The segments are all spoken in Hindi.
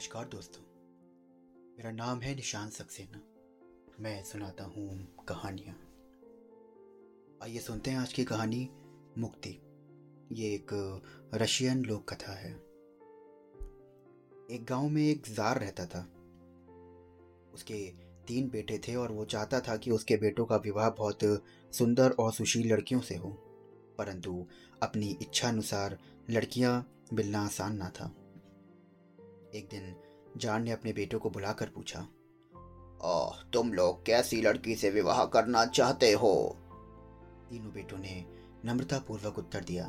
नमस्कार दोस्तों। मेरा नाम है निशान सक्सेना। मैं सुनाता हूँ कहानियाँ। आइए सुनते हैं आज की कहानी मुक्ति। ये एक रशियन लोक कथा है। एक गाँव में एक जार रहता था। उसके तीन बेटे थे और वो चाहता था कि उसके बेटों का विवाह बहुत सुंदर और सुशील लड़कियों से हो। परंतु अपनी इच्छा अनुसार लड़कियाँ मिलना आसान ना था। एक दिन जान ने अपने बेटों को बुलाकर पूछा, ओह, तुम लोग कैसी लड़की से विवाह करना चाहते हो? तीनों बेटों ने नम्रता पूर्वक उत्तर दिया,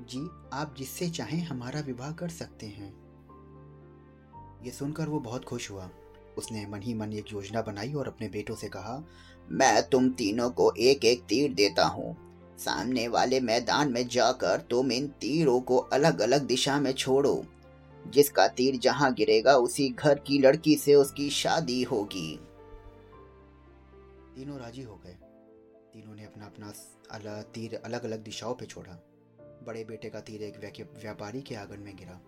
जी, आप जिससे चाहें हमारा विवाह कर सकते हैं। ये सुनकर वो बहुत खुश हुआ। उसने मन ही मन एक योजना बनाई और अपने बेटों से कहा, मैं तुम तीनों को एक एक तीर देता हूँ। सामने वाले मैदान में जाकर तुम इन तीरों को अलग अलग दिशा में छोड़ो। जिसका तीर जहाँ गिरेगा, उसी घर की लड़की से उसकी शादी होगी। तीनों राज़ी हो गए। तीनों ने अपना अपना तीर अलग अलग दिशाओं पे छोड़ा। बड़े बेटे का तीर एक व्यापारी के आँगन में गिरा।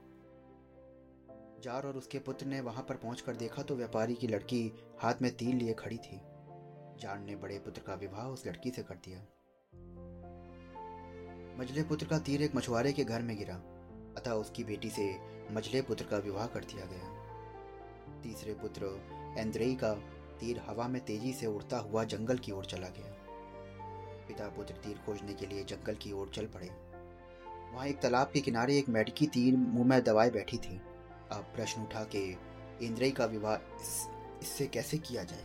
जार और उसके पुत्र ने वहाँ पर पहुंचकर देखा तो व्यापारी की लड़की हाथ में तीर लिए खड़ी थी। जार ने बड़े पुत्र का विवाह उस लड़की से कर दिया। मजले पुत्र का तीर एक मछुआरे के घर में गिरा। अतः उसकी बेटी से मजले पुत्र का विवाह कर दिया गया। तीसरे पुत्र एंद्रेई का तीर हवा में तेज़ी से उड़ता हुआ जंगल की ओर चला गया। पिता पुत्र तीर खोजने के लिए जंगल की ओर चल पड़े। वहाँ एक तालाब के किनारे एक मेडकी तीर मुँह में दवाए बैठी थी। अब प्रश्न उठा के इंद्रई का विवाह इस, इससे कैसे किया जाए?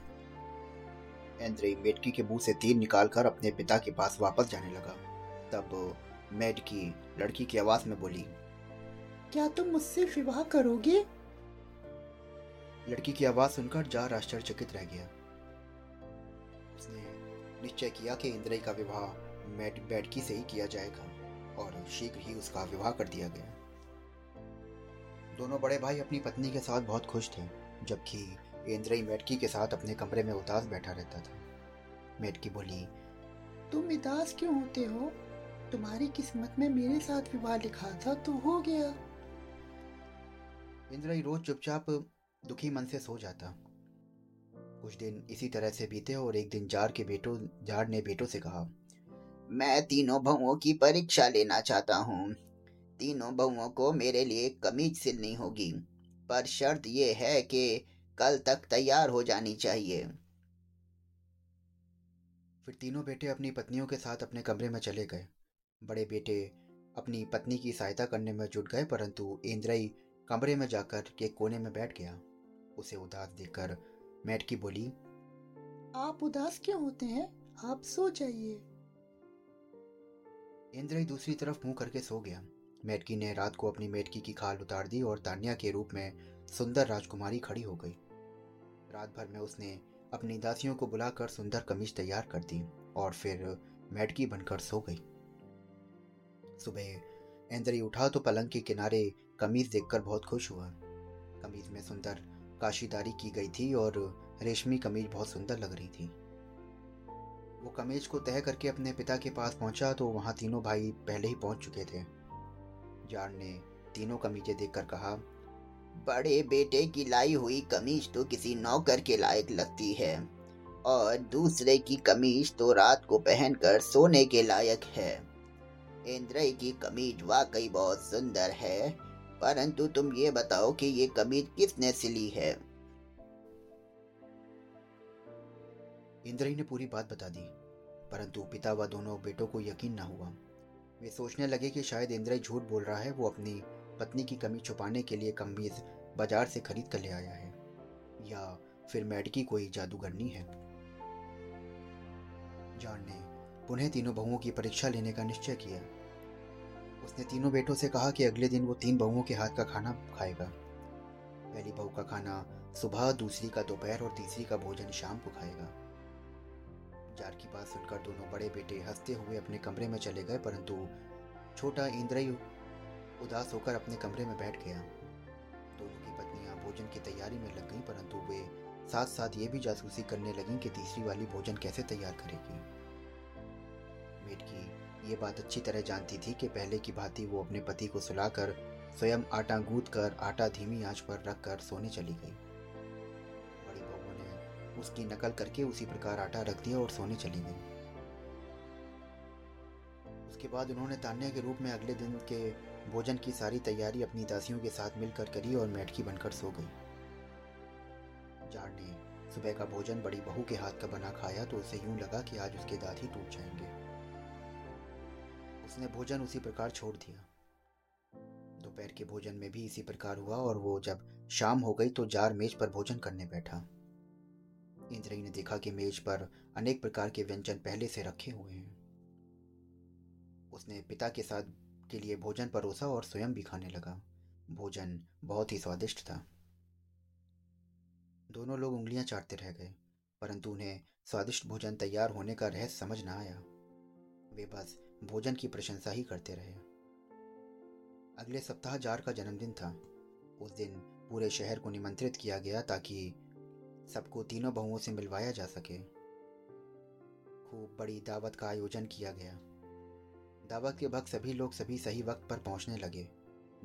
इंद्रई मेडकी के मुँह से तीर निकालकर अपने पिता के पास वापस जाने लगा। तब मेडकी लड़की की आवाज़ में बोली क्या तुम मुझसे विवाह करोगे? लड़की की आवाज़ सुनकर जार आश्चर्यचकित रह गया। उसने निश्चय किया कि इंद्रई का विवाह मैट बैडकी से ही किया जाएगा और शीघ्र ही उसका विवाह कर दिया गया। दोनों बड़े भाई अपनी पत्नी के साथ बहुत खुश थे जबकि इंद्रई मेटकी के साथ अपने कमरे में उदास बैठा रहता था। मेटकी बोली तुम उदास क्यों होते हो? तुम्हारी किस्मत में मेरे साथ विवाह लिखा था तो हो गया। इंद्रई रोज चुपचाप दुखी मन से सो जाता। कुछ दिन इसी तरह से बीते और एक दिन जार के बेटों, जार ने बेटों से कहा, मैं तीनों बहुओं की परीक्षा लेना चाहता हूँ। तीनों बहुओं को मेरे लिए कमीज सिलनी होगी। पर शर्त यह है कि कल तक तैयार हो जानी चाहिए। फिर तीनों बेटे अपनी पत्नियों के साथ अपने कमरे में चले गए। बड़े बेटे अपनी पत्नी की सहायता करने में जुट गए, परंतु इंद्रई कमरे में जाकर के कोने में बैठ गया। उसे उदास देखकर मैटकी बोली, आप उदास क्यों होते हैं? आप सो जाइए इंद्र ही दूसरी तरफ़ मुँह करके सो गया। मेटकी ने रात को अपनी मेटकी की खाल उतार दी और तान्या के रूप में सुंदर राजकुमारी खड़ी हो गई। रात भर में उसने अपनी दासियों को बुलाकर सुंदर कमीज तैयार कर दी और फिर मेटकी बनकर सो गई। सुबह इंद्री उठा तो पलंग के किनारे कमीज देखकर बहुत खुश हुआ। कमीज में सुंदर काशीदारी की गई थी और रेशमी कमीज बहुत सुंदर लग रही थी। वो कमीज को तय करके अपने पिता के पास पहुँचा तो वहाँ तीनों भाई पहले ही पहुँच चुके थे। जान ने तीनों कमीजें देखकर कहा, बड़े बेटे की लाई हुई कमीज तो किसी नौकर के लायक लगती है और दूसरे की कमीज तो रात को पहनकर सोने के लायक है। इंद्र की कमीज वाकई बहुत सुंदर है। परंतु तुम ये बताओ कि ये कमीज किसने सिली है? इंद्रई ने पूरी बात बता दी, परंतु पिता व दोनों बेटों को यकीन न हुआ। वे सोचने लगे कि शायद इंद्रई झूठ बोल रहा है, वो अपनी पत्नी की कमी छुपाने के लिए कमीज बाज़ार से खरीद कर ले आया है, या फिर मैडकी कोई जादूगरनी है। जॉन ने, पुनः तीनों बहुओं की परीक्षा लेने का निश्चय किया। उसने तीनों बेटों से कहा कि अगले दिन वो तीन बहुओं के हाथ का खाना खाएगा। पहली बहू का खाना सुबह, दूसरी का दोपहर और तीसरी का भोजन शाम को खाएगा। जार की बात सुनकर दोनों बड़े बेटे हँसते हुए अपने कमरे में चले गए, परंतु छोटा इंद्रयु उदास होकर अपने कमरे में बैठ गया। दोनों की पत्नियाँ भोजन की तैयारी में लग गईं, परंतु वे साथ साथ ये भी जासूसी करने लगीं कि तीसरी वाली भोजन कैसे तैयार करेगी। मेट की ये बात अच्छी तरह जानती थी कि पहले की भांति वो अपने पति को सुलाकर स्वयं आटा गूंद कर आटा धीमी आँच पर रख कर सोने चली गई। बड़ी बहू ने उसकी नकल करके उसी प्रकार आटा रख दिया और सोने चली गई। उसके बाद उन्होंने तान्या के रूप में अगले दिन के भोजन की सारी तैयारी अपनी दासियों के साथ मिलकर करी और मेटकी बनकर सो गई। जार ने सुबह का भोजन बड़ी बहू के हाथ का बना खाया तो उसे यूँ लगा कि आज उसके दांत ही टूट जाएँगे। उसने भोजन उसी प्रकार छोड़ दिया। दोपहर के भोजन में भी इसी प्रकार हुआ और वो जब शाम हो गई तो जार मेज पर भोजन करने बैठा। इंद्रई ने देखा कि मेज पर अनेक प्रकार के व्यंजन पहले से रखे हुए हैं। उसने पिता के साथ के लिए भोजन परोसा और स्वयं भी खाने लगा। भोजन बहुत ही स्वादिष्ट था। दोनों लोग उंगलियाँ चाटते रह गए, परंतु उन्हें स्वादिष्ट भोजन तैयार होने का रहस्य समझ न आया। वे बस भोजन की प्रशंसा ही करते रहे। अगले सप्ताह जार का जन्मदिन था। उस दिन पूरे शहर को निमंत्रित किया गया ताकि सबको तीनों बहुओं से मिलवाया जा सके। खूब बड़ी दावत का आयोजन किया गया। दावत के वक्त सभी लोग सभी सही वक्त पर पहुँचने लगे।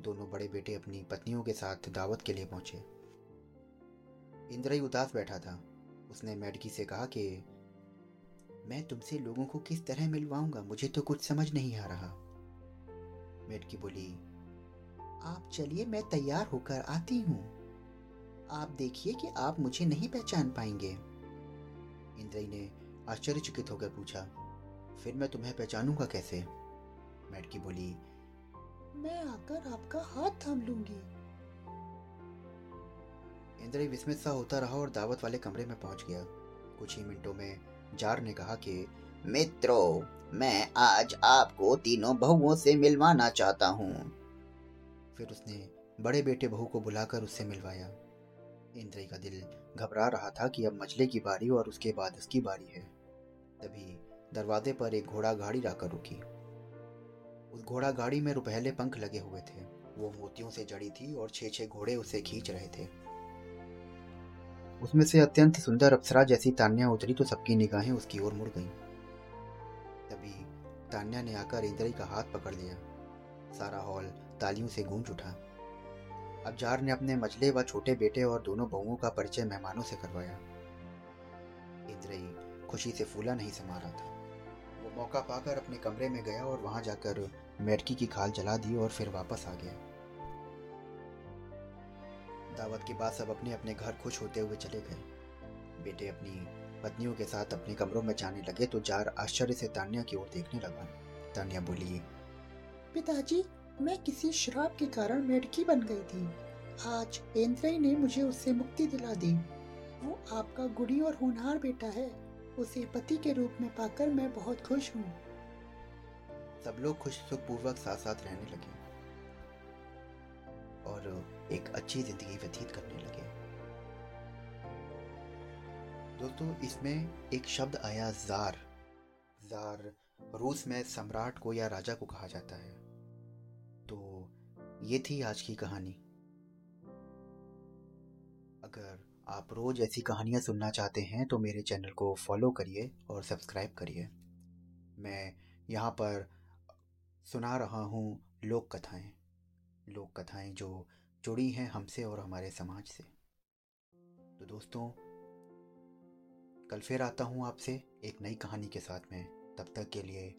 दोनों बड़े बेटे अपनी पत्नियों के साथ दावत के लिए पहुँचे। इंद्रई उदास बैठा था। उसने मैडकी से कहा कि मैं तुमसे लोगों को किस तरह मिलवाऊँगा, मुझे तो कुछ समझ नहीं आ रहा। मेडकी बोली, आप चलिए, मैं तैयार होकर आती हूँ। आप देखिए कि आप मुझे नहीं पहचान पाएँगे। इंद्रई ने आश्चर्यचकित होकर पूछा, फिर मैं तुम्हें पहचानूँगा कैसे? मैडकी बोली, मैं आकर आपका हाथ थाम लूँगी। इंद्री विस्मित सा होता रहा और दावत वाले कमरे में पहुँच गया। कुछ ही मिनटों में जार ने कहा कि, मित्रों, मैं आज आपको तीनों बहुओं से मिलवाना चाहता हूँ। फिर उसने बड़े बेटे बहू को बुलाकर उससे मिलवाया। इंद्री का दिल घबरा रहा था कि अब मछली की बारी और उसके बाद उसकी बारी है। तभी दरवाजे पर एक घोड़ा गाड़ी लाकर रुकी। उस घोड़ा गाड़ी में रुपहले पंख लगे हुए थे। वो मोतियों से जड़ी थी और छह छह घोड़े उसे खींच रहे थे। उसमें से अत्यंत सुंदर अप्सरा जैसी तान्या उतरी तो सबकी निगाहें उसकी ओर मुड़ गईं। तभी तान्या ने आकर इंद्री का हाथ पकड़ लिया। सारा हॉल तालियों से गूंज उठा। अब जार ने अपने मजले व छोटे बेटे और दोनों बहुओं का परिचय मेहमानों से करवाया। इंद्रई खुशी से फूला नहीं समा रहा था। वो मौका पाकर अपने कमरे में गया और वहाँ जाकर मेटकी की खाल जला दी और फिर वापस आ गया। दावत के बाद सब अपने अपने घर खुश होते हुए चले गए। बेटे अपनी पत्नियों के साथ अपने कमरों में जाने लगे तो जार आश्चर्य से तान्या की ओर देखने लगा। तान्या बोली पिताजी मैं किसी श्राप के कारण मेढकी बन गई थी। आज इंद्रई ने मुझे उससे मुक्ति दिला दी। वो आपका गुड़ी और होनहार बेटा है। उसे पति के रूप में पाकर मैं बहुत खुश हूँ। सब लोग खुश सुखपूर्वक साथ साथ रहने लगे। और एक अच्छी ज़िंदगी व्यतीत करने लगे। दोस्तों, इसमें एक शब्द आया, जार। जार रूस में सम्राट को या राजा को कहा जाता है। तो ये थी आज की कहानी। अगर आप रोज़ ऐसी कहानियाँ सुनना चाहते हैं तो मेरे चैनल को फॉलो करिए और सब्सक्राइब करिए। मैं यहाँ पर सुना रहा हूँ लोक कथाएँ। लोक कथाएँ जो जुड़ी हैं हमसे और हमारे समाज से। तो दोस्तों, कल फिर आता हूँ आपसे एक नई कहानी के साथ में। तब तक के लिए